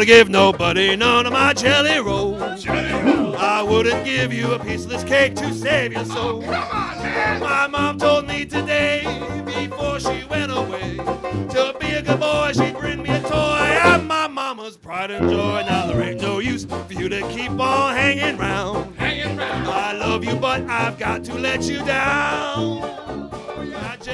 wanna give nobody none of my jelly rolls. I wouldn't give you a piece of this cake to save your soul. My mom told me today, before she went away, to be a good boy, she'd bring me a toy. I'm my mama's pride and joy. Now there ain't no use for you to keep on hanging round. Hanging round. I love you, but I've got to let you down.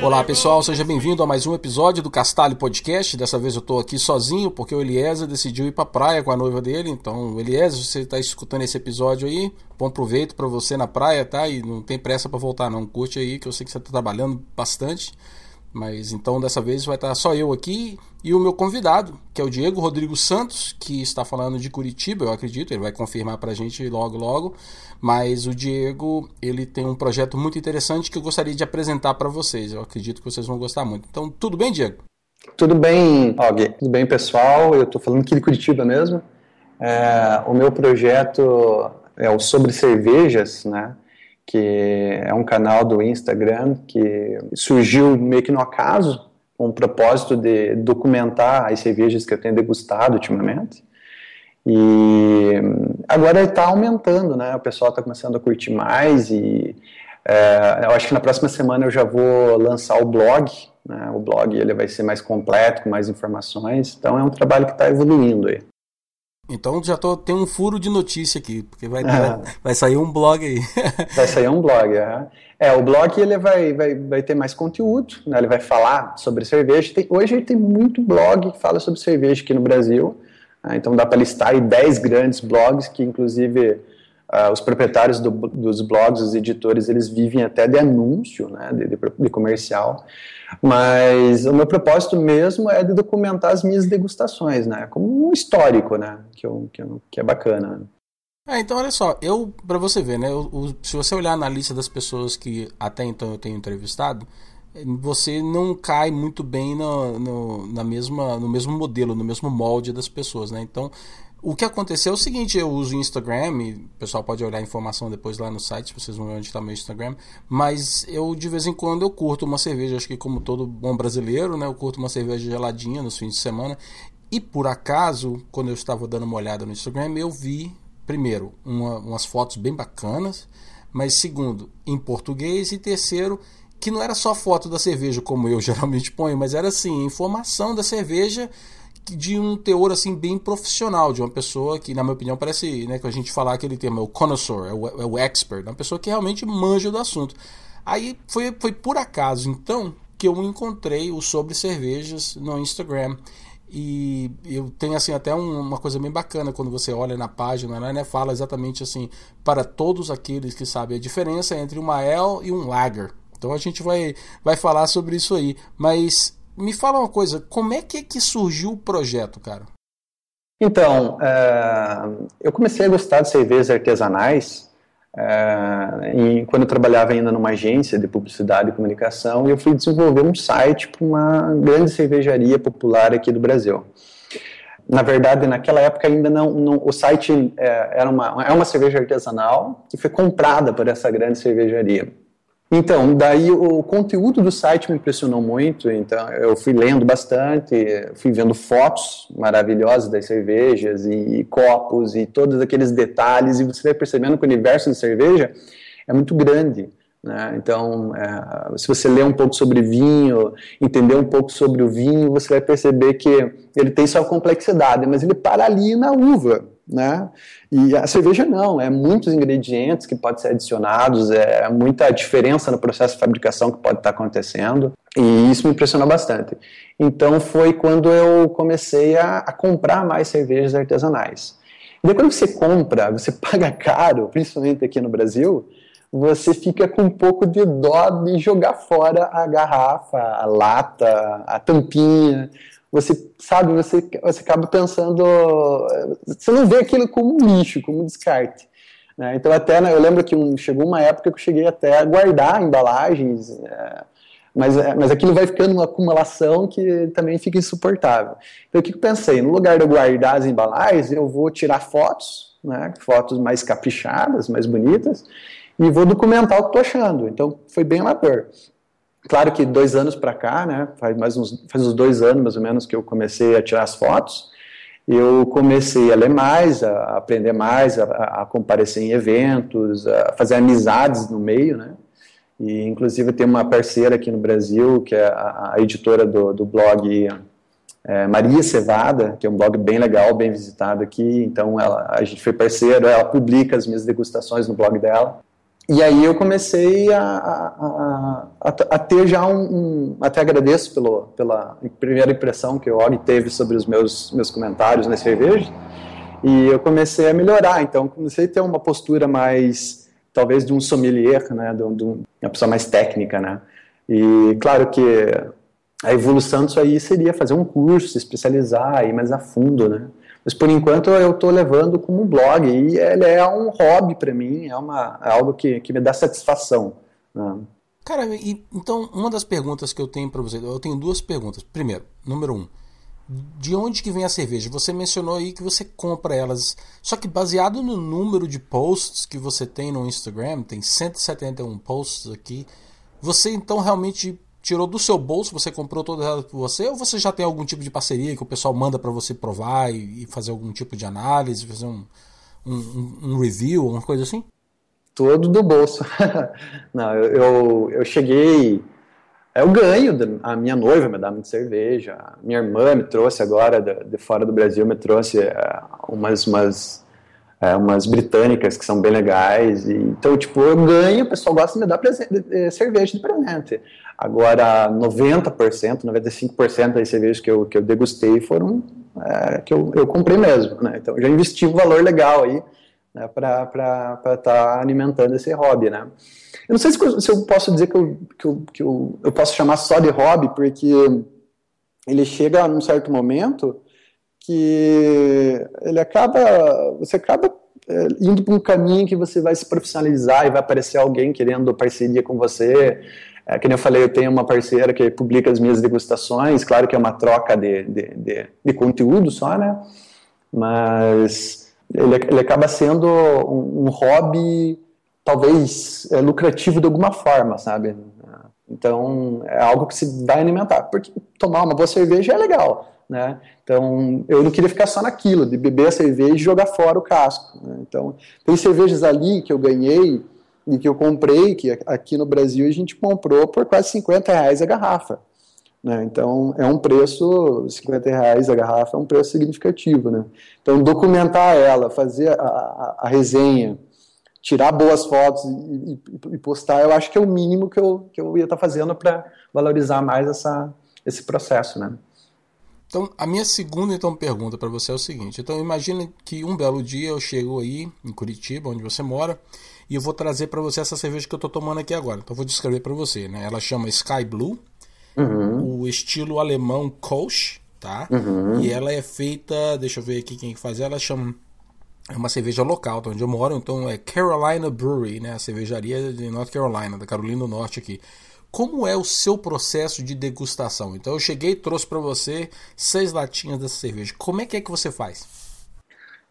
Olá pessoal, seja bem-vindo a mais um episódio do Castalho Podcast. Dessa vez eu estou aqui sozinho porque o Eliezer decidiu ir para praia com a noiva dele. Então, Eliezer, você está escutando esse episódio aí, bom proveito para você na praia, tá? E não tem pressa para voltar, não. Curte aí que eu sei que você está trabalhando bastante. Mas então dessa vez vai estar só eu aqui e o meu convidado, que é o Diego Rodrigo Santos, que está falando de Curitiba, eu acredito, ele vai confirmar para a gente logo logo. Mas o Diego, ele tem um projeto muito interessante que eu gostaria de apresentar para vocês. Eu acredito que vocês vão gostar muito. Então, tudo bem, Diego? Tudo bem, Og. Tudo bem, pessoal? Eu estou falando aqui de Curitiba mesmo. É, o meu projeto é o Sobre Cervejas, né? Que é um canal do Instagram que surgiu meio que no acaso, com o propósito de documentar as cervejas que eu tenho degustado ultimamente. E agora está aumentando, né? O pessoal está começando a curtir mais e é, eu acho que na próxima semana eu já vou lançar o blog. Né? O blog ele vai ser mais completo, com mais informações. Então é um trabalho que está evoluindo aí. Então já tô, tem um furo de notícia aqui, porque vai, vai, vai sair um blog aí. vai sair um blog, é. é. o blog ele vai, vai, vai ter mais conteúdo, né? ele vai falar sobre cerveja. Tem, hoje tem muito blog que fala sobre cerveja aqui no Brasil, né? então dá para listar aí 10 grandes blogs que inclusive Uh, os proprietários do, dos blogs, os editores, eles vivem até de anúncio, né, de, de, de, comercial. Mas o meu propósito mesmo é de documentar as minhas degustações, né, como um histórico, né, que, eu, que, eu, que é bacana. É, então olha só, eu para você ver, né, eu, se você olhar na lista das pessoas que até então eu tenho entrevistado, você não cai muito bem no, no, na mesma, no mesmo modelo, no mesmo molde das pessoas, né? Então o que aconteceu é o seguinte, eu uso o Instagram, e o pessoal pode olhar a informação depois lá no site, vocês vão ver onde está meu Instagram, mas eu de vez em quando eu curto uma cerveja, acho que como todo bom brasileiro, né, eu curto uma cerveja geladinha nos fins de semana, e por acaso, quando eu estava dando uma olhada no Instagram, eu vi, primeiro, uma, umas fotos bem bacanas, mas segundo, em português, e terceiro, que não era só foto da cerveja como eu geralmente ponho, mas era assim, informação da cerveja de um teor assim bem profissional, de uma pessoa que, na minha opinião, parece né, que a gente falar aquele termo, é o connoisseur, é o, é o expert, uma pessoa que realmente manja do assunto. Aí foi, foi por acaso, então, que eu encontrei o Sobre Cervejas no Instagram. E eu tenho assim até um, uma coisa bem bacana quando você olha na página, né, né, fala exatamente assim para todos aqueles que sabem a diferença entre uma ale e um lager. Então a gente vai, vai falar sobre isso aí. Mas me fala uma coisa, como é que, é que surgiu o projeto, cara? Então, é, eu comecei a gostar de cervejas artesanais é, e quando eu trabalhava ainda numa agência de publicidade e comunicação, eu fui desenvolver um site para uma grande cervejaria popular aqui do Brasil. Na verdade, naquela época ainda não, não o site é, era uma, é uma cerveja artesanal que foi comprada por essa grande cervejaria. Então, daí o conteúdo do site me impressionou muito, então eu fui lendo bastante, fui vendo fotos maravilhosas das cervejas e, copos e todos aqueles detalhes, e você vai percebendo que o universo de cerveja é muito grande. Né? Então, é, se você ler um pouco sobre vinho, entender um pouco sobre o vinho, você vai perceber que ele tem sua complexidade, mas ele para ali na uva né? E a cerveja não, é muitos ingredientes que podem ser adicionados, é muita diferença no processo de fabricação que pode estar acontecendo, e isso me impressionou bastante. Então foi quando eu comecei a, a comprar mais cervejas artesanais. E quando você compra, você paga caro, principalmente aqui no Brasil, você fica com um pouco de dó de jogar fora a garrafa, a lata, a tampinha, você sabe, você, você acaba pensando, você não vê aquilo como lixo, como descarte. Né? Então até, né, eu lembro que um, chegou uma época que eu cheguei até a guardar embalagens, é, mas, é, mas aquilo vai ficando uma acumulação que também fica insuportável. Então o que eu pensei? No lugar de eu guardar as embalagens, eu vou tirar fotos, né, fotos mais caprichadas, mais bonitas, e vou documentar o que estou achando. Então foi bem amador. Claro que dois anos para cá, né, faz mais uns, faz uns dois anos mais ou menos que eu comecei a tirar as fotos, eu comecei a ler mais, a aprender mais, a, a comparecer em eventos, a fazer amizades no meio, né? E, inclusive, tem uma parceira aqui no Brasil, que é a, a editora do, do blog é, Maria Cevada, que é um blog bem legal, bem visitado aqui. Então, ela, a gente foi parceiro, ela publica as minhas degustações no blog dela. E aí eu comecei a, a, a, a ter já um, um, Até agradeço pelo, pela primeira impressão que o Og teve sobre os meus, meus comentários na cerveja. E eu comecei a melhorar, então comecei a ter uma postura mais, talvez, de um sommelier, né, de, de uma pessoa mais técnica, né. E claro que a evolução disso aí seria fazer um curso, se especializar, ir mais a fundo, né. Mas por enquanto eu estou levando como um blog e ele é um hobby para mim, é, uma, é algo que, que me dá satisfação. Né? Cara, e, então uma das perguntas que eu tenho para você, eu tenho duas perguntas. Primeiro, número um, de onde que vem a cerveja? Você mencionou aí que você compra elas, só que baseado no número de posts que você tem no Instagram, tem 171 posts aqui, você então realmente tirou do seu bolso, você comprou todas elas por você, ou você já tem algum tipo de parceria que o pessoal manda para você provar e, fazer algum tipo de análise, fazer um, um, um review, alguma coisa assim? Todo do bolso. Não, eu, eu, eu, cheguei. Eu ganho, a minha noiva me dá muita cerveja, minha irmã me trouxe agora de, de fora do Brasil, me trouxe uh, umas, umas é, umas britânicas que são bem legais. E, então, tipo, eu ganho, o pessoal gosta de me dar presente, cerveja de presente. Agora, 90%, 95% das cervejas que eu, que eu degustei foram é, que eu, eu comprei mesmo. Né? Então, já investi um valor legal aí né, para estar tá alimentando esse hobby. Né? Eu não sei se, se eu posso dizer que, eu, que, eu, que eu, eu posso chamar só de hobby, porque ele chega num certo momento que ele acaba, você acaba é, indo para um caminho que você vai se profissionalizar e vai aparecer alguém querendo parceria com você, é, que nem eu falei, eu tenho uma parceira que publica as minhas degustações, claro que é uma troca de, de, de, de conteúdo só, né? Mas ele, ele acaba sendo um, um hobby, talvez, é, lucrativo de alguma forma, sabe? Então, é algo que se vai alimentar. Porque tomar uma boa cerveja é legal, né? Então, eu não queria ficar só naquilo, de beber a cerveja e jogar fora o casco. Né? Então, tem cervejas ali que eu ganhei e que eu comprei, que aqui no Brasil a gente comprou por quase 50 reais a garrafa. Né? Então, é um preço, 50 reais a garrafa é um preço significativo. Né? Então, documentar ela, fazer a, a, a resenha, tirar boas fotos e, e, e, postar, eu acho que é o mínimo que eu, que eu ia estar fazendo para valorizar mais essa, esse processo. Né? Então, a minha segunda então, pergunta para você é o seguinte: então, imagine que um belo dia eu chego aí em Curitiba, onde você mora, e eu vou trazer para você essa cerveja que eu estou tomando aqui agora. Então vou descrever para você, né? Ela chama Sky Blue, uhum. o estilo alemão Kolsch, tá? Uhum. E ela é feita, deixa eu ver aqui quem faz ela, chama é uma cerveja local, tá onde eu moro, então é Carolina Brewery, né? A cervejaria de North Carolina, da Carolina do Norte aqui. Como é o seu processo de degustação? Então eu cheguei e trouxe para você seis latinhas dessa cerveja. Como é que é que você faz?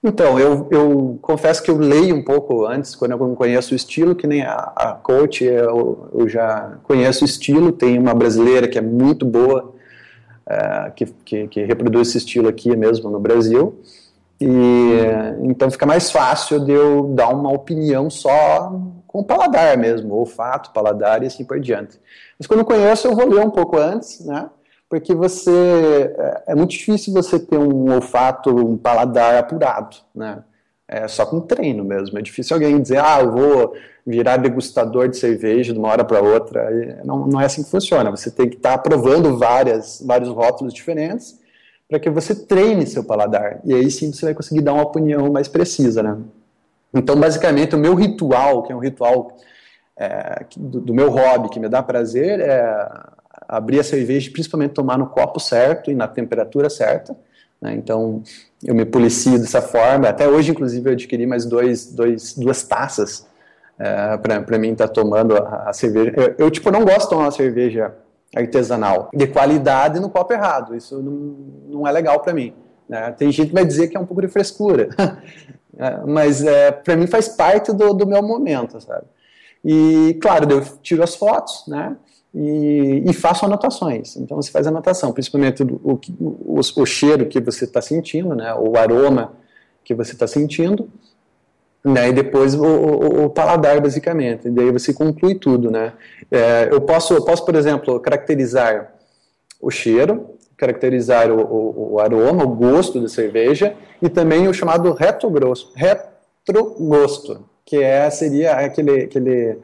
Então, eu, eu, confesso que eu leio um pouco antes, quando eu não conheço o estilo, que nem a, a coach, eu, eu, já conheço o estilo, tem uma brasileira que é muito boa, é, que, que, que, reproduz esse estilo aqui mesmo no Brasil, e então fica mais fácil de eu dar uma opinião só com o paladar mesmo, olfato, paladar e assim por diante. Mas quando conheço, eu vou ler um pouco antes, né, porque você é, é muito difícil você ter um olfato, um paladar apurado, né? É só com treino mesmo. É difícil alguém dizer, ah, eu vou virar degustador de cerveja de uma hora para outra. Não, não é assim que funciona. Você tem que estar tá provando várias, vários rótulos diferentes para que você treine seu paladar. E aí sim você vai conseguir dar uma opinião mais precisa, né? Então, basicamente, o meu ritual, que é um ritual é, do, do meu hobby, que me dá prazer, é abrir a cerveja, principalmente tomar no copo certo e na temperatura certa. Né? Então, eu me policio dessa forma. Até hoje, inclusive, eu adquiri mais dois, dois, duas taças é, para mim estar tá tomando a, a cerveja. Eu, eu, tipo, não gosto de tomar uma cerveja artesanal de qualidade no copo errado. Isso não, não é legal para mim. Né? Tem gente que vai dizer que é um pouco de frescura, mas é, para mim faz parte do, do meu momento, sabe? E, claro, eu tiro as fotos, né? e, e faço anotações. Então você faz anotação, principalmente o, o, o, o cheiro que você está sentindo, né, o aroma que você está sentindo, né, e depois o, paladar, basicamente. E daí você conclui tudo. Né. É, eu, posso, eu posso, por exemplo, caracterizar o cheiro, caracterizar o, o, o, aroma, o gosto da cerveja e também o chamado retrogosto, retrogosto que é, seria aquele, aquele,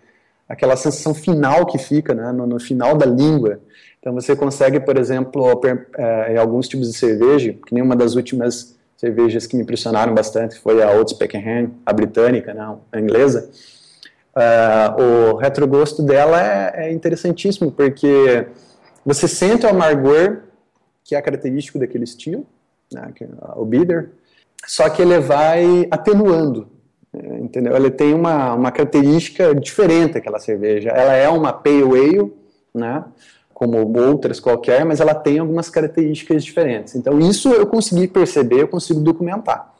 aquela sensação final que fica né, no, no final da língua. Então você consegue, por exemplo, é, em alguns tipos de cerveja, que nem uma das últimas cervejas que me impressionaram bastante foi a Old Speckenham, a britânica, né, a inglesa. Uh, o retrogosto dela é, é interessantíssimo porque você sente o amargor que é característico daquele estilo, né, é o bitter, só que ele vai atenuando, é, entendeu? Ele tem uma, uma característica diferente aquela cerveja. Ela é uma pale ale, né, como outras qualquer, mas ela tem algumas características diferentes. Então isso eu consegui perceber, eu consigo documentar.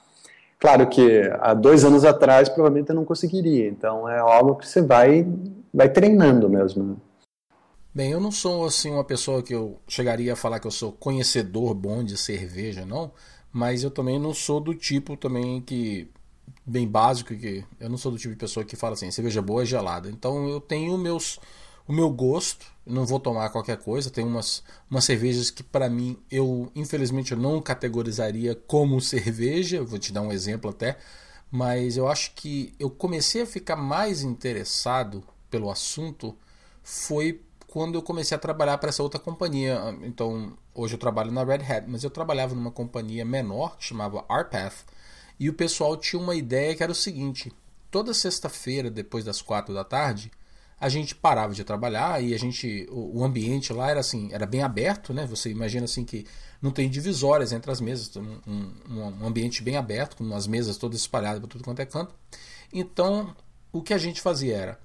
Claro que há dois anos atrás provavelmente eu não conseguiria. Então é algo que você vai vai treinando mesmo. Bem, eu não sou assim uma pessoa que eu chegaria a falar que eu sou conhecedor bom de cerveja, não, mas eu também não sou do tipo também que bem básico que eu não sou do tipo de pessoa que fala assim, cerveja boa é gelada. Então eu tenho meus o meu gosto, não vou tomar qualquer coisa, tem umas umas cervejas que para mim eu infelizmente eu não categorizaria como cerveja, vou te dar um exemplo até, mas eu acho que eu comecei a ficar mais interessado pelo assunto foi quando eu comecei a trabalhar para essa outra companhia. Então, hoje eu trabalho na Red Hat, mas eu trabalhava numa companhia menor que chamava Arpath, e o pessoal tinha uma ideia que era o seguinte: toda sexta-feira, depois das quatro da tarde, a gente parava de trabalhar e a gente o, ambiente lá era assim era bem aberto né você imagina assim que não tem divisórias entre as mesas um, um, um ambiente bem aberto com as mesas todas espalhadas para tudo quanto é canto então o que a gente fazia era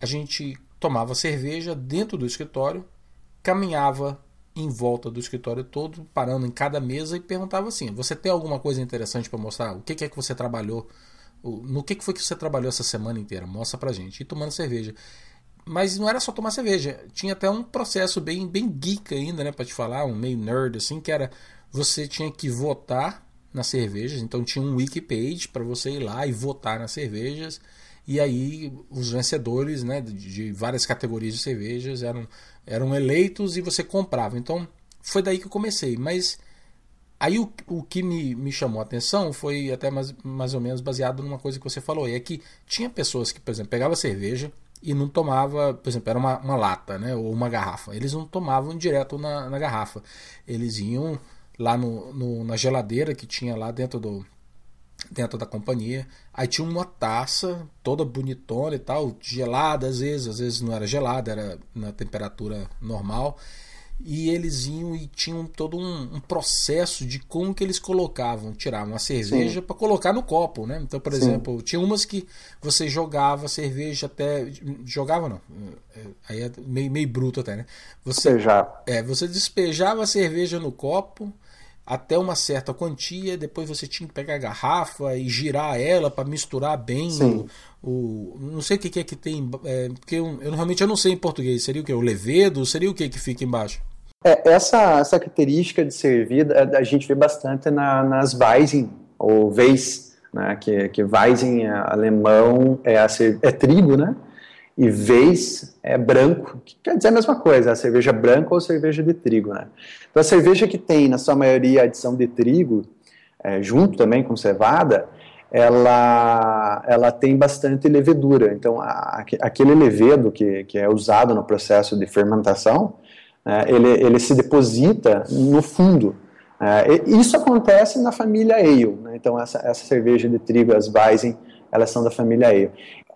a gente tomava cerveja dentro do escritório, caminhava em volta do escritório todo, parando em cada mesa e perguntava assim: Você tem alguma coisa interessante para mostrar? O que é que você trabalhou? No que foi que você trabalhou essa semana inteira? Mostra pra gente. E tomando cerveja. Mas não era só tomar cerveja, tinha até um processo bem, bem geek ainda, né, para te falar, um meio nerd assim, que era você tinha que votar nas cervejas, então tinha um wiki page para você ir lá e votar nas cervejas e aí os vencedores né, de, várias categorias de cervejas eram, eram eleitos e você comprava. Então foi daí que eu comecei. Mas aí o, o que me, me chamou a atenção foi até mais, mais ou menos baseado numa coisa que você falou. É que tinha pessoas que, por exemplo, pegava cerveja e não tomava, por exemplo, era uma, uma lata né, ou uma garrafa. Eles não tomavam direto na, na garrafa. Eles iam lá no, no, na geladeira que tinha lá dentro do, dentro da companhia. Aí tinha uma taça toda bonitona e tal, gelada às vezes, às vezes não era gelada, era na temperatura normal. E eles iam e tinham todo um, um processo de como que eles colocavam, tiravam a cerveja para colocar no copo, né? Então, por Sim. exemplo, tinha umas que você jogava a cerveja até jogava não, aí é meio, meio bruto até, né? Você Despejar. é, você despejava a cerveja no copo até uma certa quantia, depois você tinha que pegar a garrafa e girar ela para misturar bem o, o, Não sei o que, é que tem. É, porque eu, eu, realmente eu não sei em português. Seria o que? O levedo? Seria o que que fica embaixo? É, essa, essa característica de servir a gente vê bastante na, nas Weizen, ou Weiss, né, que, que Weizen é alemão é, a, é trigo, né? E vez é branco, que quer dizer a mesma coisa, a cerveja branca ou cerveja de trigo. Né? Então, a cerveja que tem, na sua maioria, adição de trigo, é, junto também com cevada, ela, ela tem bastante levedura. Então, a, aquele levedo que, que é usado no processo de fermentação, é, ele, ele se deposita no fundo. É, isso acontece na família Ale. Né? Então, essa, essa cerveja de trigo, as Weizen, elas são da família Ale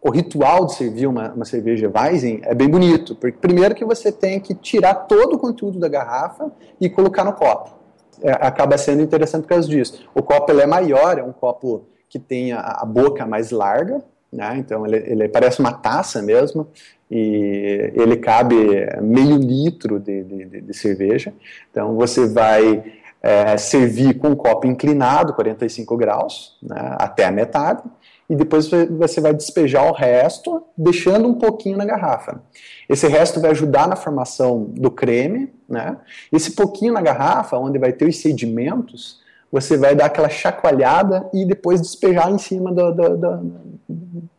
o ritual de servir uma, uma cerveja Weizen é bem bonito, porque primeiro que você tem que tirar todo o conteúdo da garrafa e colocar no copo. É, acaba sendo interessante por causa disso. O copo ele é maior, é um copo que tem a, a boca mais larga, né? então ele, ele, parece uma taça mesmo, e ele cabe meio litro de, de, de cerveja. Então você vai é, servir com um copo inclinado, 45 graus, né? até a metade, e depois você vai despejar o resto, deixando um pouquinho na garrafa. Esse resto vai ajudar na formação do creme, né? Esse pouquinho na garrafa, onde vai ter os sedimentos, você vai dar aquela chacoalhada e depois despejar em cima do, do, do,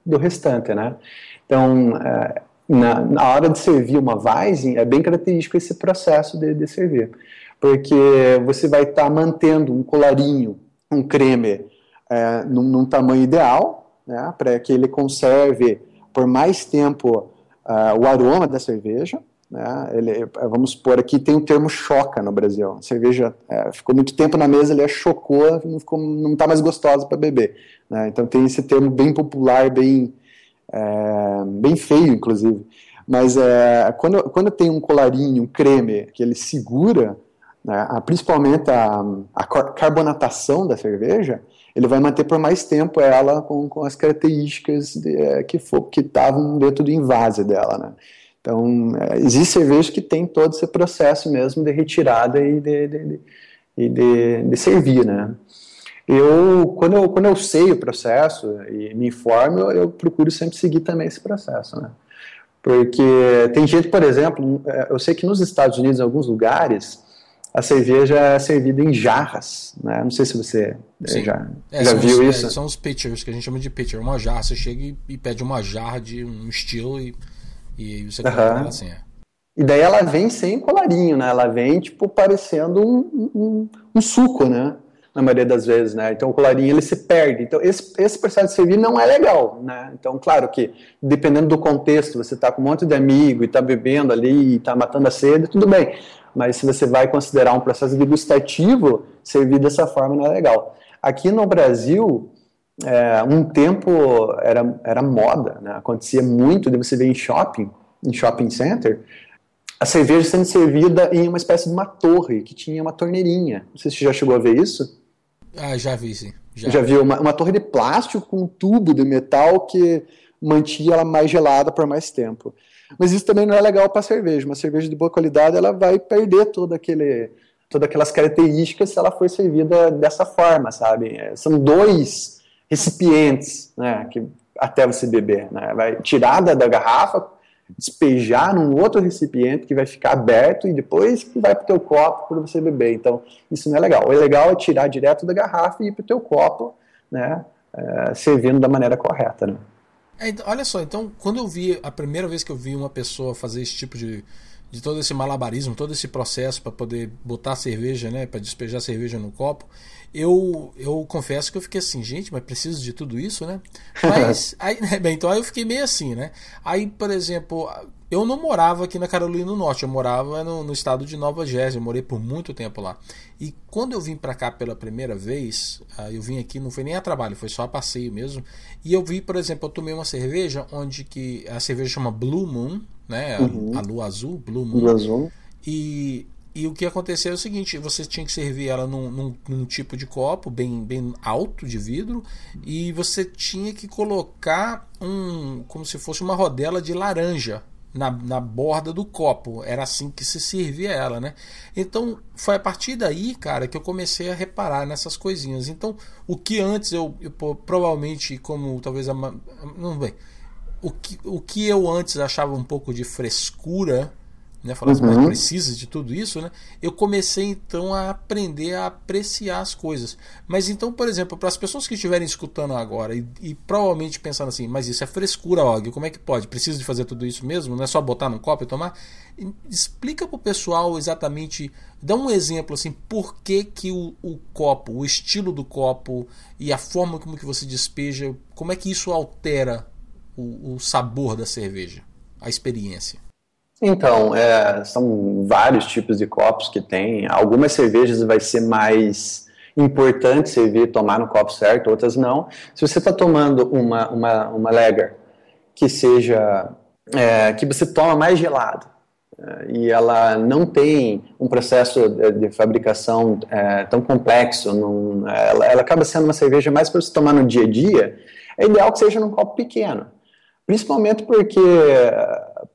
do restante, né? Então, é, na, na, hora de servir uma Weizen, é bem característico esse processo de, de servir, porque você vai estar tá mantendo um colarinho, um creme é, num, num, tamanho ideal, né, para que ele conserve por mais tempo uh, o aroma da cerveja. Né, ele, vamos supor aqui, tem o termo choca no Brasil. A cerveja é, ficou muito tempo na mesa, ele chocou, não está mais gostosa para beber. Né, então tem esse termo bem popular, bem, é, bem feio, inclusive. Mas é, quando, quando tem um colarinho, um creme, que ele segura, né, principalmente a, a carbonatação da cerveja, ele vai manter por mais tempo ela com, com as características de, é, que que estavam dentro do invase dela, né? Então, é, existe cerveja que tem todo esse processo mesmo de retirada e de, de, de, de, de servir, né? Eu quando, eu, quando eu sei o processo e me informo, eu, eu procuro sempre seguir também esse processo, né? Porque tem gente, por exemplo, é, eu sei que nos Estados Unidos, em alguns lugares, a cerveja é servida em jarras, né? Não sei se você eh, Sim. já, é, já viu os, isso. É, são os pitchers, que a gente chama de pitcher, uma jarra. Você chega e, e pede uma jarra de um estilo e, e você compra ela assim. É. E daí ela vem sem colarinho, né? Ela vem, tipo, parecendo um, um, um, suco, né? Na maioria das vezes, né? Então o colarinho ele se perde. Então esse, esse processo de servir não é legal, né? Então, claro que dependendo do contexto, você tá com um monte de amigo e tá bebendo ali e tá matando a sede, tudo bem mas se você vai considerar um processo degustativo, servir dessa forma não é legal. Aqui no Brasil, é, um tempo era, era moda, né? acontecia muito de você ver em shopping, em shopping center, a cerveja sendo servida em uma espécie de uma torre, que tinha uma torneirinha. Não sei se você já chegou a ver isso. Ah, já vi, sim. Já, já viu? Uma, uma torre de plástico com um tubo de metal que mantinha ela mais gelada por mais tempo. Mas isso também não é legal para cerveja. Uma cerveja de boa qualidade ela vai perder todo aquele, todas aquelas características se ela for servida dessa forma, sabe? É, são dois recipientes, né, que até você beber, né? Vai tirar da, garrafa, despejar num outro recipiente que vai ficar aberto e depois vai para o teu copo para você beber. Então, isso não é legal. O legal é tirar direto da garrafa e ir para o teu copo, né, é, servindo da maneira correta, né? É, então, olha só, então, quando eu vi, a primeira vez que eu vi uma pessoa fazer esse tipo de. de todo esse malabarismo, todo esse processo para poder botar cerveja, né, para despejar cerveja no copo, eu, eu confesso que eu fiquei assim, gente, mas preciso de tudo isso, né? Mas, aí, né, bem, então aí eu fiquei meio assim, né? Aí, por exemplo, eu não morava aqui na Carolina do Norte, eu morava no, no estado de Nova Jersey, eu morei por muito tempo lá. E quando eu vim para cá pela primeira vez, eu vim aqui, não foi nem a trabalho, foi só a passeio mesmo. E eu vi, por exemplo, eu tomei uma cerveja onde que a cerveja chama Blue Moon, né? Uhum. A, a lua azul, Blue Moon. Blue azul. E e o que aconteceu é o seguinte: você tinha que servir ela num, num, num, tipo de copo bem, bem alto de vidro e você tinha que colocar um como se fosse uma rodela de laranja na, na borda do copo. Era assim que se servia ela, né? Então foi a partir daí, cara, que eu comecei a reparar nessas coisinhas. Então o que antes eu, eu provavelmente, como talvez a. Não bem. O que, o que eu antes achava um pouco de frescura né, falar assim, mas uhum. precisa de tudo isso, né? Eu comecei então a aprender a apreciar as coisas. Mas então, por exemplo, para as pessoas que estiverem escutando agora e, e, provavelmente pensando assim, mas isso é frescura, Og, como é que pode? Precisa de fazer tudo isso mesmo? Não é só botar num copo e tomar? Explica para o pessoal exatamente, dá um exemplo assim, por que, que o, o copo, o estilo do copo e a forma como que você despeja, como é que isso altera o, o sabor da cerveja, a experiência? Então, é, são vários tipos de copos que tem. Algumas cervejas vai ser mais importante servir, tomar no copo certo, outras não. Se você está tomando uma, uma, uma lager que seja, é, que você toma mais gelado, é, e ela não tem um processo de, de fabricação é, tão complexo, num, ela, ela, acaba sendo uma cerveja mais para você tomar no dia a dia, é ideal que seja num copo pequeno. Principalmente porque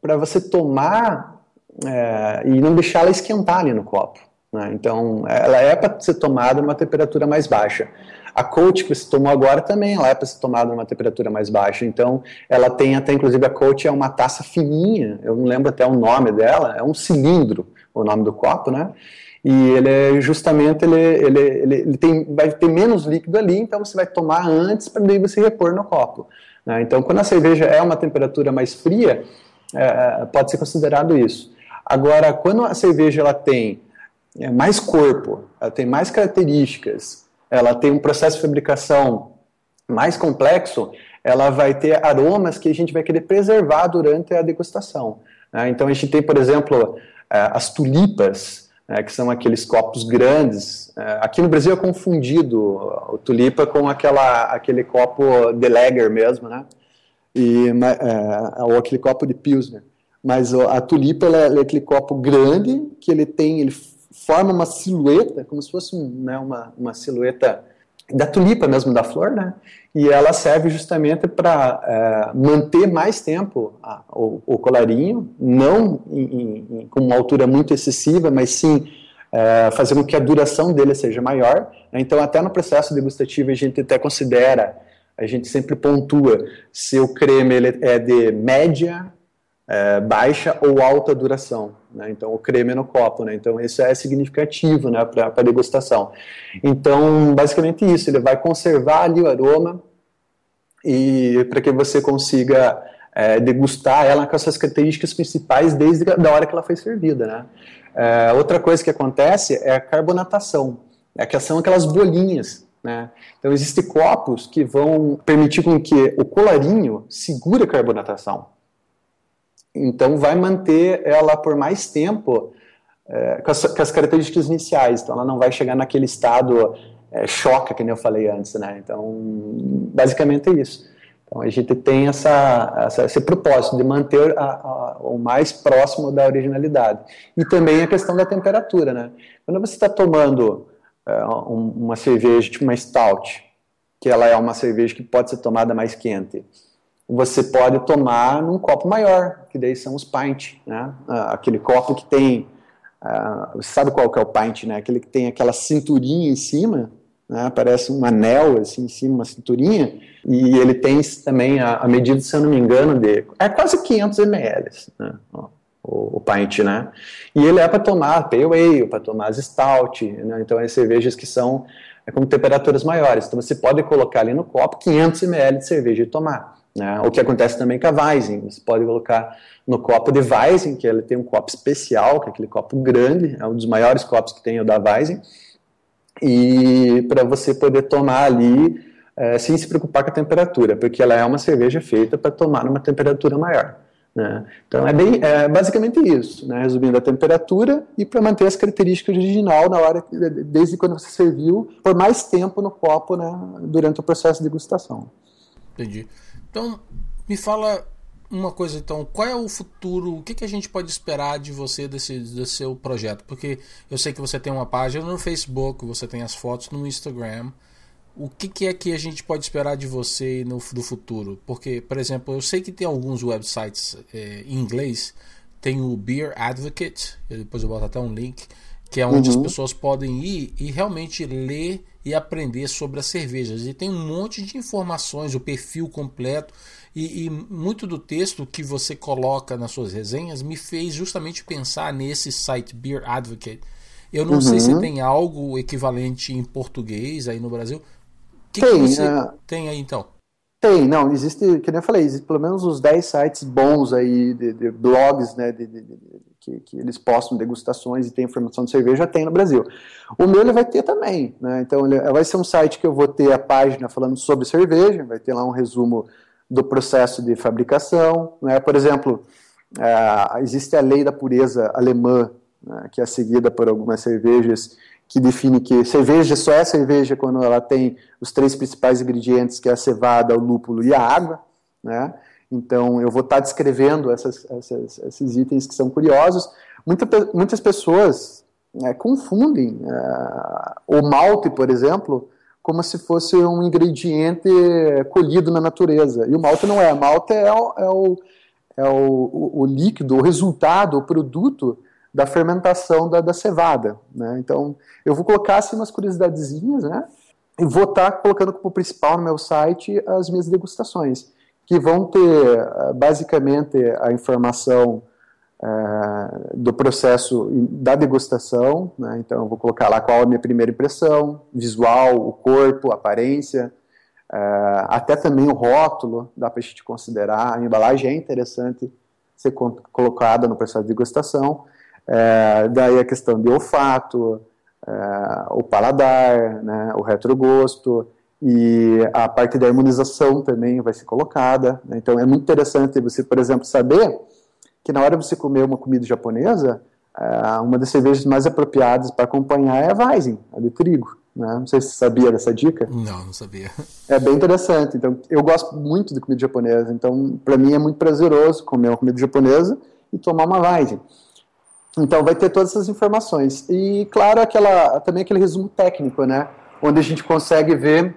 para você tomar é, e não deixar ela esquentar ali no copo. Né? Então, ela é para ser tomada numa temperatura mais baixa. A coach que você tomou agora também ela é para ser tomada numa temperatura mais baixa. Então, ela tem até, inclusive, a coach é uma taça fininha, eu não lembro até o nome dela, é um cilindro, o nome do copo, né? E ele é justamente, ele, ele, ele, ele tem, vai ter menos líquido ali, então você vai tomar antes para daí você repor no copo. Né? Então, quando a cerveja é uma temperatura mais fria, é, é pode ser considerado isso. Agora, quando a cerveja ela tem é, mais corpo, ela tem mais características, ela tem um processo de fabricação mais complexo, ela vai ter aromas que a gente vai querer preservar durante a degustação. Né? Então a gente tem, por exemplo, as tulipas, né, que são aqueles copos grandes. Aqui no Brasil é confundido o tulipa com aquela, aquele copo de Lager mesmo, né? E, é, ou aquele copo de Pilsner. Mas a tulipa é aquele copo grande que ele tem, ele forma uma silhueta, como se fosse um, né, uma, uma silhueta da tulipa mesmo, da flor, né? E ela serve justamente para é, manter mais tempo a, o, o, colarinho, não em, em, com uma altura muito excessiva, mas sim é, fazer com que a duração dele seja maior. Né? Então, até no processo degustativo, a gente até considera, a gente sempre pontua se o creme ele é de média, é, baixa ou alta duração. Né? Então, o creme no copo. Né? Então, isso é significativo né, para a degustação. Então, basicamente isso. Ele vai conservar ali o aroma e para que você consiga é, degustar ela com essas características principais desde a hora que ela foi servida. Né? É, outra coisa que acontece é a carbonatação, é que são aquelas bolinhas. Né? Então, existem copos que vão permitir com que o colarinho segure a carbonatação. Então, vai manter ela por mais tempo é, com, as, com, as, características iniciais. Então, ela não vai chegar naquele estado é, choca, que nem eu falei antes. Né? Então, basicamente é isso. Então, a gente tem essa, essa esse propósito de manter a, a, o mais próximo da originalidade. E também a questão da temperatura. Né? Quando você está tomando uma cerveja, tipo uma stout, que ela é uma cerveja que pode ser tomada mais quente, você pode tomar num copo maior, que daí são os pint, né? Ah, aquele copo que tem, uh, sabe qual que é o pint, né? Aquele que tem aquela cinturinha em cima, né? Parece um anel assim em cima, uma cinturinha, e ele tem também a, a medida, se eu não me engano, de é quase 500 ml, né? O, o pint, né? E ele é para tomar pale ale, para tomar stout, né? Então, as cervejas que são é, com temperaturas maiores. Então, você pode colocar ali no copo 500 ml de cerveja e tomar. Né? O que acontece também com a Weizen, você pode colocar no copo de Weizen, que ele tem um copo especial, que é aquele copo grande, é um dos maiores copos que tem o da Weizen, e para você poder tomar ali é, sem se preocupar com a temperatura, porque ela é uma cerveja feita para tomar numa temperatura maior. Né? Então é, bem, é basicamente isso, né? resumindo a temperatura e para manter as características original na hora desde quando você serviu por mais tempo no copo, né? durante o processo de degustação. Entendi. Então, me fala uma coisa então, qual é o futuro, o que, que a gente pode esperar de você desse, desse seu projeto? Porque eu sei que você tem uma página no Facebook, você tem as fotos no Instagram. O que, que é que a gente pode esperar de você no do futuro? Porque, por exemplo, eu sei que tem alguns websites é, em inglês, tem o Beer Advocate, depois eu boto até um link, que é onde uhum. as pessoas podem ir e realmente ler e aprender sobre as cervejas. E tem um monte de informações, o perfil completo. E, e, muito do texto que você coloca nas suas resenhas me fez justamente pensar nesse site Beer Advocate. Eu não uhum. sei se uhum. tem algo equivalente em português aí no Brasil. Que, tem, que você uh... tem aí então? Tem, não, existe, que nem eu falei, existe pelo menos uns 10 sites bons aí, de, de blogs, né, de, de, que, que, eles postam degustações e tem informação de cerveja, tem no Brasil. O meu ele vai ter também, né, então ele vai ser um site que eu vou ter a página falando sobre cerveja, vai ter lá um resumo do processo de fabricação, né, por exemplo, é, existe a lei da pureza alemã, né, que é seguida por algumas cervejas, que define que cerveja só é cerveja quando ela tem os três principais ingredientes, que é a cevada, o lúpulo e a água, né? Então, eu vou estar descrevendo essas, essas, esses itens que são curiosos. Muita, muitas pessoas né, confundem uh, o malte, por exemplo, como se fosse um ingrediente colhido na natureza. E o malte não é. Malte é o, é o, é o, o, o líquido, o resultado, o produto da fermentação da, da cevada. Né? Então, eu vou colocar assim umas curiosidadezinhas, né? E vou estar tá colocando como principal no meu site as minhas degustações, que vão ter eh, basicamente a informação é, do processo da degustação. Né? Então, eu vou colocar lá qual é a minha primeira impressão, visual, o corpo, a aparência, é, até também o rótulo, dá para a gente considerar. A embalagem é interessante ser colocada no processo de degustação. É, daí a questão de olfato, é, o paladar, né, o retrogosto e a parte da harmonização também vai ser colocada. Né? Então é muito interessante você, por exemplo, saber que na hora de você comer uma comida japonesa, é, uma das cervejas mais apropriadas para acompanhar é a Weizen, a de trigo. Né? Não sei se você sabia dessa dica. Não, não sabia. É bem interessante. Então, eu gosto muito de comida japonesa. Então, para mim é muito prazeroso comer uma comida japonesa e tomar uma Weizen. Então vai ter todas essas informações. E claro, aquela, também aquele resumo técnico, né? Onde a gente consegue ver,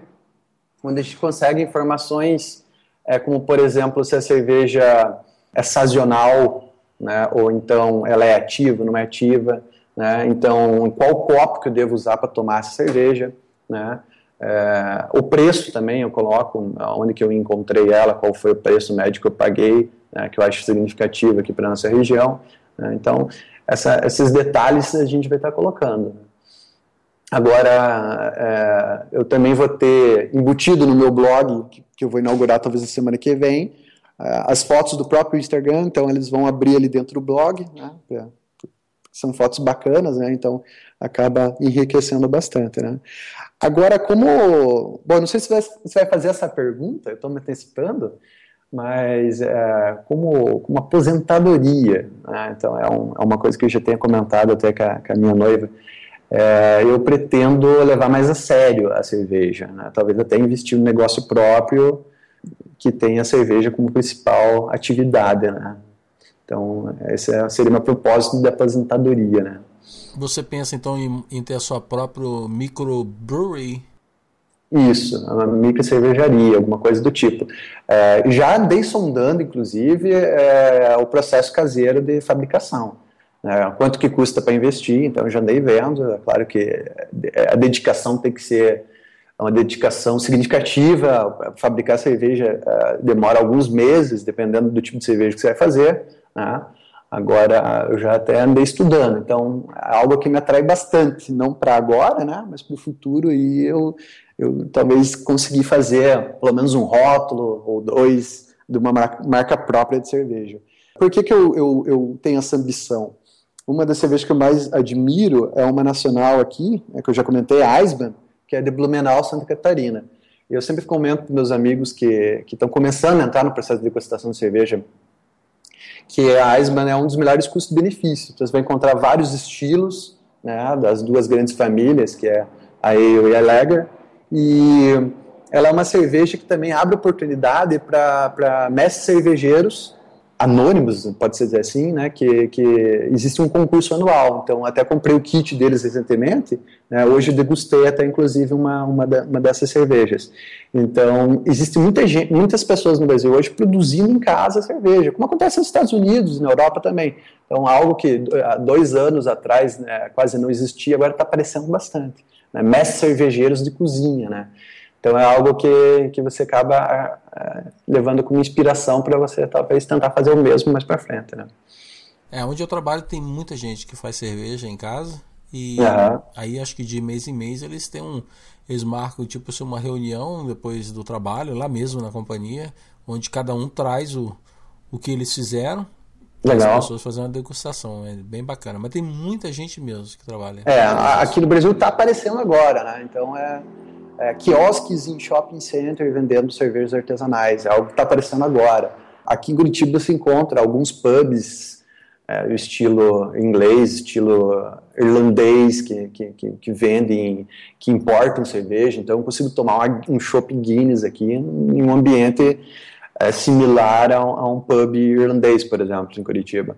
onde a gente consegue informações, é, como por exemplo, se a cerveja é sazonal, né? Ou então ela é ativa, não é ativa, né? Então, qual copo que eu devo usar para tomar essa cerveja, né? É, o preço também eu coloco, onde que eu encontrei ela, qual foi o preço médio que eu paguei, né, que eu acho significativo aqui para nossa região. Né? Então, essa, esses detalhes a gente vai estar colocando. Agora, é, eu também vou ter embutido no meu blog, que, que eu vou inaugurar talvez na semana que vem, é, as fotos do próprio Instagram, então eles vão abrir ali dentro do blog, né, pra, são fotos bacanas, né, então acaba enriquecendo bastante, né. Agora, como... Bom, não sei se você vai fazer essa pergunta, eu estou me antecipando, mas é, como, como aposentadoria, né? então é, um, é, uma coisa que eu já tenho comentado até com a, com a minha noiva, é, eu pretendo levar mais a sério a cerveja, né? talvez até investir no negócio próprio que tenha a cerveja como principal atividade, né? Então, esse é, seria meu propósito de aposentadoria, né? Você pensa então em, em ter a sua própria microbrewery isso, uma micro cervejaria, alguma coisa do tipo. É, já andei sondando, inclusive, é, o processo caseiro de fabricação. Né, quanto que custa para investir, então já andei vendo. É claro que a dedicação tem que ser uma dedicação significativa. Fabricar cerveja é, demora alguns meses, dependendo do tipo de cerveja que você vai fazer. Né? Agora, eu já até andei estudando, então é algo que me atrai bastante, não para agora, né, mas para o futuro, e eu, eu talvez consegui fazer pelo menos um rótulo ou dois de uma marca própria de cerveja. Por que, que eu, eu, eu tenho essa ambição? Uma das cervejas que eu mais admiro é uma nacional aqui, é que eu já comentei, a Eisman, que é de Blumenau, Santa Catarina. Eu sempre comento para meus amigos que estão começando a entrar no processo de degustação de cerveja que a Eisman é um dos melhores custos-benefícios. Então, você vai encontrar vários estilos né, das duas grandes famílias, que é a Ale e a Lager, e ela é uma cerveja que também abre oportunidade para mestres cervejeiros anônimos, pode-se dizer assim, né, que, que existe um concurso anual. Então, até comprei o kit deles recentemente, né, hoje degustei até, inclusive, uma, uma, uma dessas cervejas. Então, existe muita gente, muitas pessoas no Brasil hoje produzindo em casa cerveja, como acontece nos Estados Unidos, na Europa também. Então, algo que há dois anos atrás né, quase não existia, agora está aparecendo bastante. Né, mestres cervejeiros de cozinha, né? Então é algo que, que você acaba é, levando como inspiração para você talvez tentar fazer o mesmo mais para frente, né? É, onde eu trabalho tem muita gente que faz cerveja em casa e uhum. aí acho que de mês em mês eles têm um eles marcam tipo assim, uma reunião depois do trabalho lá mesmo na companhia, onde cada um traz o, o que eles fizeram Legal. As pessoas fazendo uma degustação, é bem bacana. Mas tem muita gente mesmo que trabalha. É, aqui no Brasil está aparecendo agora, né? Então é, é, quiosques em shopping center vendendo cervejas artesanais, é algo que está aparecendo agora. Aqui em Curitiba se encontra alguns pubs, é, estilo inglês, estilo irlandês, que, que, que, que, vendem, que importam cerveja, então eu consigo tomar um shopping Guinness aqui em um ambiente é, similar a um, a um pub irlandês, por exemplo, em Curitiba.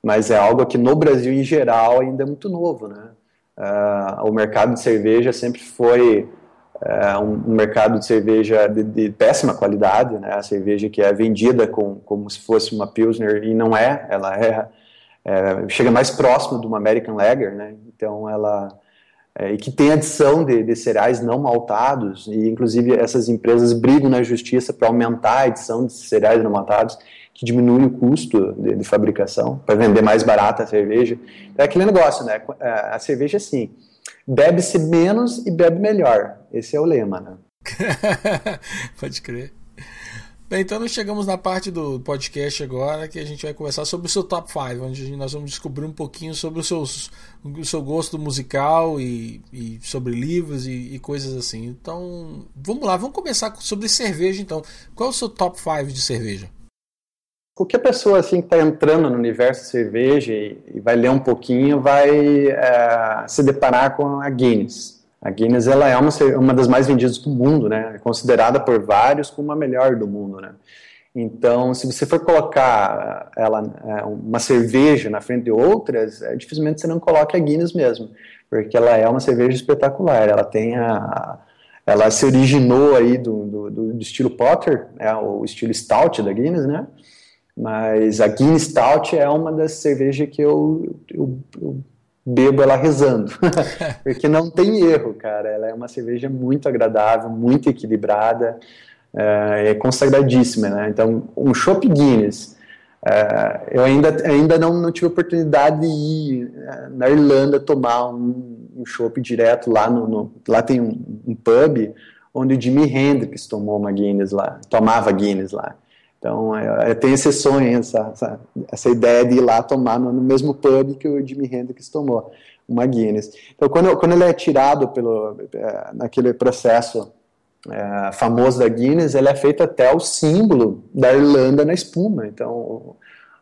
Mas é algo que no Brasil, em geral, ainda é muito novo, né? Uh, o mercado de cerveja sempre foi é um, mercado de cerveja de, de, péssima qualidade, né? A cerveja que é vendida com, como se fosse uma pilsner e não é, ela é é, chega mais próximo de uma American Lager, né? Então ela é, e que tem adição de, de, cereais não maltados e inclusive essas empresas brigam na justiça para aumentar a adição de cereais não maltados que diminui o custo de, de fabricação para vender mais barata a cerveja. É aquele negócio, né? É, a cerveja assim, bebe-se menos e bebe melhor. Esse é o lema, né? Pode crer. Bem, então nós chegamos na parte do podcast agora que a gente vai conversar sobre o seu top 5, onde nós vamos descobrir um pouquinho sobre os seus, o seu gosto musical e, e sobre livros e, e, coisas assim. Então, vamos lá, vamos começar sobre cerveja então. Qual é o seu top 5 de cerveja? Qualquer pessoa assim que está entrando no universo de cerveja e, e, vai ler um pouquinho vai é, se deparar com a Guinness. A Guinness ela é uma, uma das mais vendidas do mundo, né? É considerada por vários como a melhor do mundo, né? Então, se você for colocar ela é, uma cerveja na frente de outras, é, dificilmente você não coloca a Guinness mesmo, porque ela é uma cerveja espetacular. Ela tem a, ela se originou aí do, do, do estilo Potter, é o estilo Stout da Guinness, né? Mas a Guinness Stout é uma das cervejas que eu, eu, eu bebo ela rezando, porque não tem erro, cara. Ela é uma cerveja muito agradável, muito equilibrada, é, é consagradíssima, né? Então, um Chopp Guinness, é, eu ainda, ainda não, não tive oportunidade de ir é, na Irlanda tomar um, um chopp direto lá no, no lá tem um, um, pub onde o Jimi Hendrix tomou uma Guinness lá, tomava Guinness lá. Então, é, tem esse sonho, essa, essa, essa, ideia de ir lá tomar no, no, mesmo pub que o Jimi Hendrix tomou, uma Guinness. Então, quando, quando ele é tirado pelo, é, naquele processo é, famoso da Guinness, ele é feito até o símbolo da Irlanda na espuma. Então, o,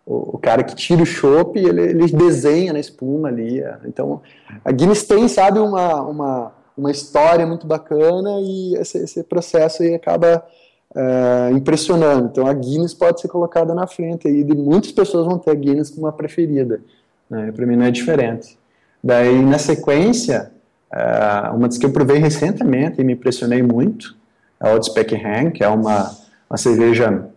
o, o cara que tira o chopp, ele, ele desenha na espuma ali. É. Então, a Guinness tem, sabe, uma, uma, uma história muito bacana e esse, esse processo aí acaba é, impressionando. Então a Guinness pode ser colocada na frente aí, e muitas pessoas vão ter a Guinness como uma preferida. Né? Para mim não é diferente. Daí na sequência, é, uma das que eu provei recentemente e me impressionei muito, é a Old Speckham, que é uma, uma cerveja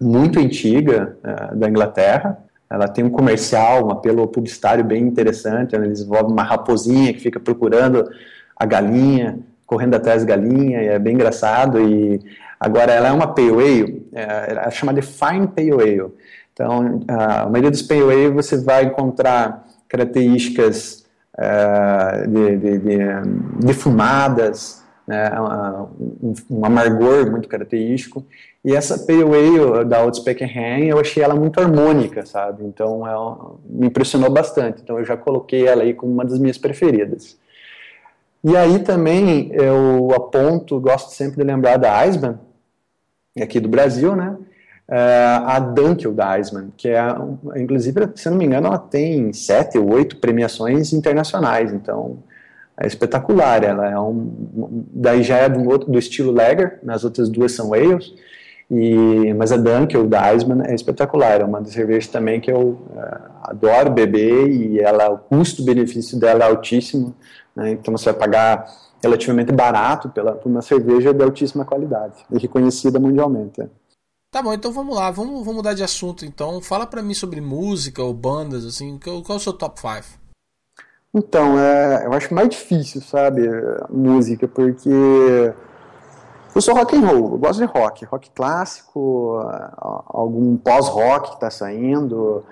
muito antiga é, da Inglaterra. Ela tem um comercial, um apelo publicitário bem interessante, onde eles envolvem uma raposinha que fica procurando a galinha, correndo atrás da galinha, e é bem engraçado. E Agora, ela é uma Pale Ale, é, é chamada de Fine Pale Ale. Então, a maioria dos Pale Ale você vai encontrar características é, de, de, de, defumadas, né, um, um, amargor muito característico. E essa Pale Ale da Old Speckenham, eu achei ela muito harmônica, sabe? Então, ela me impressionou bastante. Então, eu já coloquei ela aí como uma das minhas preferidas. E aí também eu aponto, gosto sempre de lembrar da Iceman, aqui do Brasil, né? Uh, a Dunkel da Eisman, que é, inclusive, se não me engano, ela tem sete ou oito premiações internacionais, então é espetacular. Ela é um, daí já é do outro do estilo Lager, nas outras duas são ales, e mas a Dunkel da Eisman é espetacular. É uma das cervejas também que eu uh, adoro beber e ela, o custo-benefício dela é altíssimo, né? então você vai pagar relativamente barato pela, por uma cerveja de altíssima qualidade e reconhecida mundialmente. Tá bom, então vamos lá, vamos, vamos mudar de assunto então. Fala para mim sobre música ou bandas, assim, qual, qual é o seu top 5? Então, é, eu acho mais difícil, sabe, música, porque eu sou rock and roll, eu gosto de rock, rock clássico, algum pós-rock que está saindo,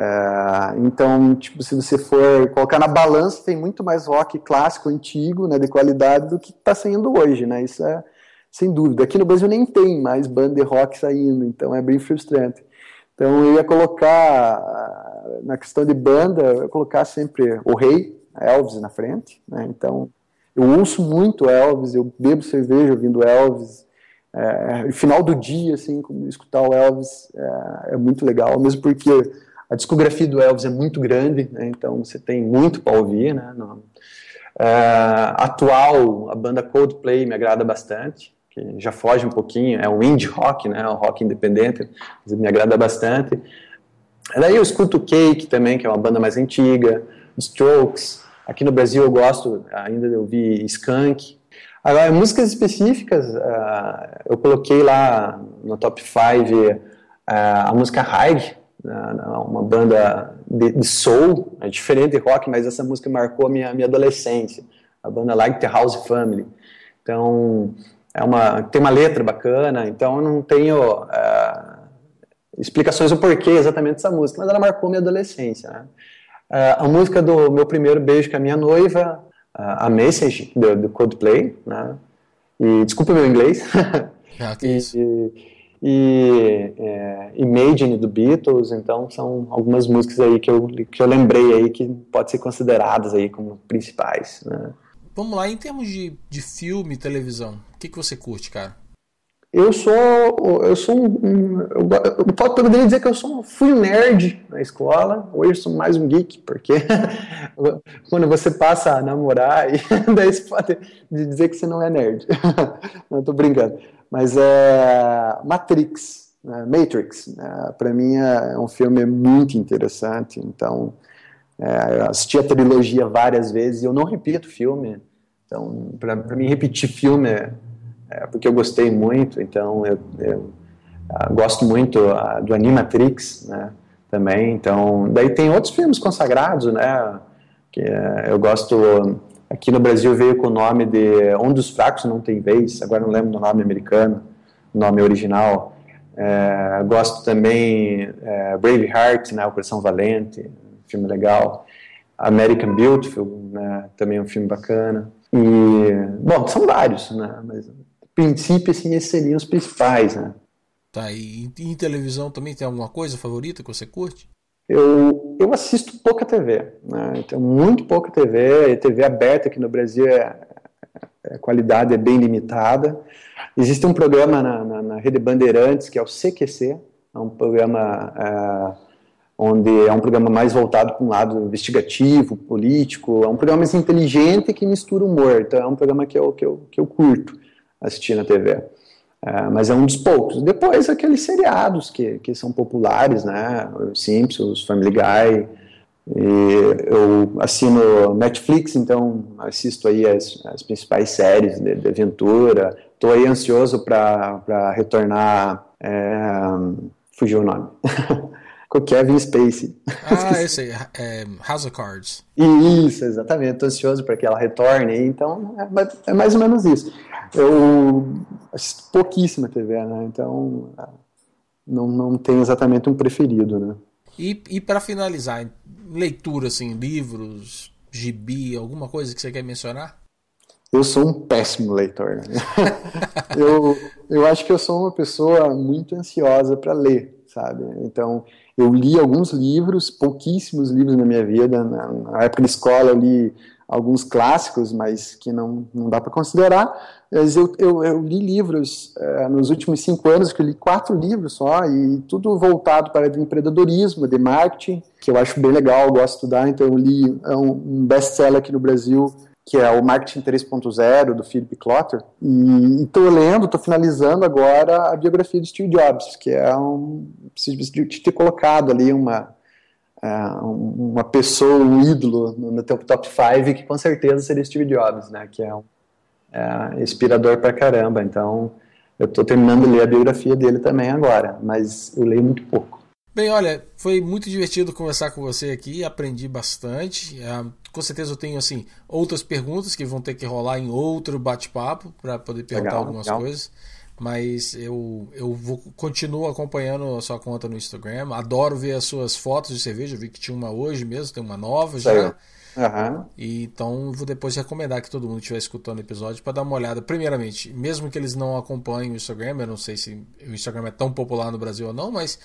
é, então, tipo, se você for colocar na balança, tem muito mais rock clássico, antigo, né, de qualidade, do que está saindo hoje, né? Isso é sem dúvida. Aqui no Brasil nem tem mais banda de rock saindo, então é bem frustrante. Então eu ia colocar, na questão de banda, eu ia colocar sempre o rei, Elvis, na frente, né? Então eu ouço muito Elvis, eu bebo cerveja ouvindo Elvis. É, final do dia, assim, escutar o Elvis é, é muito legal, mesmo porque a discografia do Elvis é muito grande, né, então você tem muito para ouvir. Né, no, é, atual, a banda Coldplay me agrada bastante, que já foge um pouquinho, é o indie rock, né, o rock independente, mas me agrada bastante. Daí eu escuto Cake também, que é uma banda mais antiga, Strokes. Aqui no Brasil eu gosto ainda de ouvir Skunk. Agora, músicas específicas, uh, eu coloquei lá no top 5 uh, a música High, uma banda de, de, soul, é diferente de rock, mas essa música marcou a minha, minha adolescência. A banda Like the House Family. Então, é uma, tem uma letra bacana, então eu não tenho uh, explicações do porquê exatamente dessa música, mas ela marcou minha adolescência. Né? Uh, a música do meu primeiro beijo com a minha noiva, uh, a Message, do, do Coldplay, né? e desculpa meu inglês, ah, e, e é, Imagine do Beatles, então são algumas músicas aí que eu, que eu lembrei aí que pode ser consideradas aí como principais. Né? Vamos lá, em termos de, de filme e televisão, o que, que você curte, cara? Eu sou, eu sou um, eu, eu poderia dizer que eu sou, fui um nerd na escola, hoje eu sou mais um geek, porque quando você passa a namorar, e daí você pode dizer que você não é nerd. não, tô brincando. Mas é Matrix, né? Matrix, né? para mim é um filme muito interessante, então é, eu assisti a trilogia várias vezes e eu não repito filme, então para mim repetir filme é é, porque eu gostei muito, então eu, eu uh, gosto muito uh, do Animatrix, né, também, então, daí tem outros filmes consagrados, né, que uh, eu gosto, aqui no Brasil veio com o nome de Um dos Fracos Não Tem Vez, agora não lembro do nome americano, o nome original, é, gosto também é, Braveheart, né, Operação Valente, filme legal, American Beautiful, né, também é um filme bacana, e, bom, são vários, né, mas princípio, assim, esses seriam os principais, né? Tá, e em televisão também tem alguma coisa favorita que você curte? Eu, eu assisto pouca TV, né? Então, muito pouca TV. TV aberta aqui no Brasil, é, é, a qualidade é bem limitada. Existe um programa na, na, na Rede Bandeirantes, que é o CQC, é um programa é, onde é um programa mais voltado para um lado investigativo, político, é um programa mais inteligente que mistura humor, então é um programa que eu, que eu, que eu curto assistir na TV. É, mas é um dos poucos. Depois, aqueles seriados que, que são populares, né? Simpsons, Family Guy. Eu assino Netflix, então assisto aí as, as principais séries de, de aventura. Estou aí ansioso para retornar. É, fugiu o nome. com Kevin Spacey. Ah, esse aí, é, House of Cards. Isso, exatamente. Estou ansioso para que ela retorne. Então, é, é, mais ou menos isso. Eu assisto pouquíssima TV, né? Então, não, não tenho exatamente um preferido, né? E, e para finalizar, leitura, assim, livros, gibi, alguma coisa que você quer mencionar? Eu sou um péssimo leitor. Né? eu, eu acho que eu sou uma pessoa muito ansiosa para ler, sabe? Então, eu li alguns livros, pouquíssimos livros na minha vida. Na, época da escola, eu li alguns clássicos, mas que não, não dá para considerar. Mas eu, eu, eu li livros é, nos últimos cinco anos, que eu li quatro livros só, e tudo voltado para o empreendedorismo, de marketing, que eu acho bem legal, gosto de estudar. Então, eu li é um, um best-seller aqui no Brasil, que é o Marketing 3.0 do Philip Klotter. E estou lendo, estou finalizando agora a biografia de Steve Jobs, que é um. Preciso ter colocado ali uma, uh, uma pessoa, um ídolo no, no teu top 5, que com certeza seria Steve Jobs, né? Que é um é, inspirador pra caramba. Então, eu estou terminando de ler a biografia dele também agora, mas eu leio muito pouco. Bem, olha, foi muito divertido conversar com você aqui, aprendi bastante. É, com certeza eu tenho assim outras perguntas que vão ter que rolar em outro bate-papo para poder perguntar legal, algumas legal. coisas. Mas eu, eu vou, continuo acompanhando a sua conta no Instagram. Adoro ver as suas fotos de cerveja. Eu vi que tinha uma hoje mesmo, tem uma nova já. Uhum. E, então vou depois recomendar que todo mundo estiver escutando o episódio para dar uma olhada. Primeiramente, mesmo que eles não acompanhem o Instagram, eu não sei se o Instagram é tão popular no Brasil ou não, mas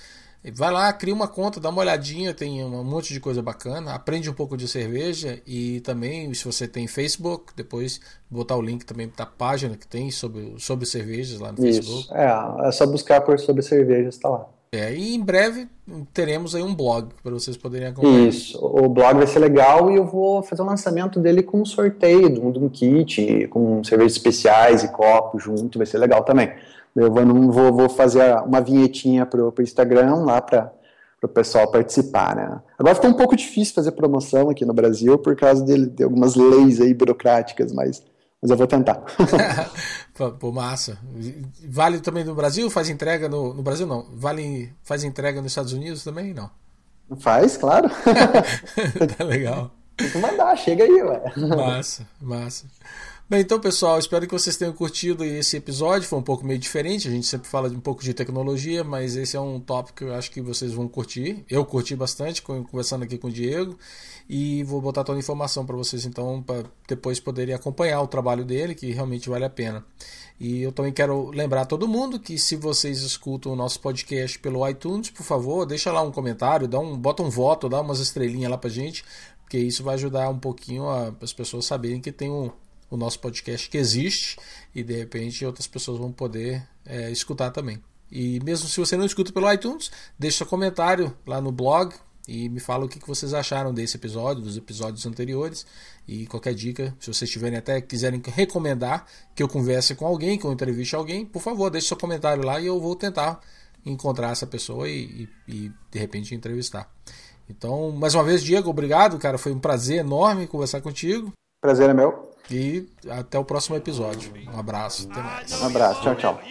Vai lá, cria uma conta, dá uma olhadinha, tem um monte de coisa bacana, aprende um pouco de cerveja e também, se você tem Facebook, depois botar o link também da página que tem sobre, sobre cervejas lá no Isso. Facebook. É, é só buscar por sobre cervejas, tá lá. É, e em breve teremos aí um blog para vocês poderem acompanhar. Isso, o blog vai ser legal e eu vou fazer o lançamento dele com um sorteio de um, de um kit, com cervejas especiais e copos junto, vai ser legal também. Eu vou, vou, vou fazer uma vinhetinha para o Instagram lá para o pessoal participar, né? Agora fica um pouco difícil fazer promoção aqui no Brasil por causa de, de algumas leis aí burocráticas, mas, mas eu vou tentar. Pô, massa. Vale também no Brasil? Faz entrega no, no Brasil? Não. Vale, faz entrega nos Estados Unidos também? Não. Faz, claro. tá legal. Tem que mandar, chega aí, ué. Massa, massa. Bem, então, pessoal, espero que vocês tenham curtido esse episódio. Foi um pouco meio diferente. A gente sempre fala de um pouco de tecnologia, mas esse é um tópico que eu acho que vocês vão curtir. Eu curti bastante conversando aqui com o Diego. E vou botar toda a informação para vocês, então, para depois poderem acompanhar o trabalho dele, que realmente vale a pena. E eu também quero lembrar todo mundo que se vocês escutam o nosso podcast pelo iTunes, por favor, deixa lá um comentário, dá um, bota um voto, dá umas estrelinhas lá pra gente, porque isso vai ajudar um pouquinho a, as pessoas saberem que tem um, o nosso podcast que existe e de repente outras pessoas vão poder é, escutar também. E mesmo se você não escuta pelo iTunes, deixe seu comentário lá no blog e me fala o que vocês acharam desse episódio, dos episódios anteriores. E qualquer dica, se vocês tiverem até quiserem recomendar que eu converse com alguém, que eu entreviste alguém, por favor, deixe seu comentário lá e eu vou tentar encontrar essa pessoa e, e, e de repente entrevistar. Então, mais uma vez, Diego, obrigado, cara. Foi um prazer enorme conversar contigo. Prazer é meu. E até o próximo episódio. Um abraço, até mais. Um abraço, tchau, tchau.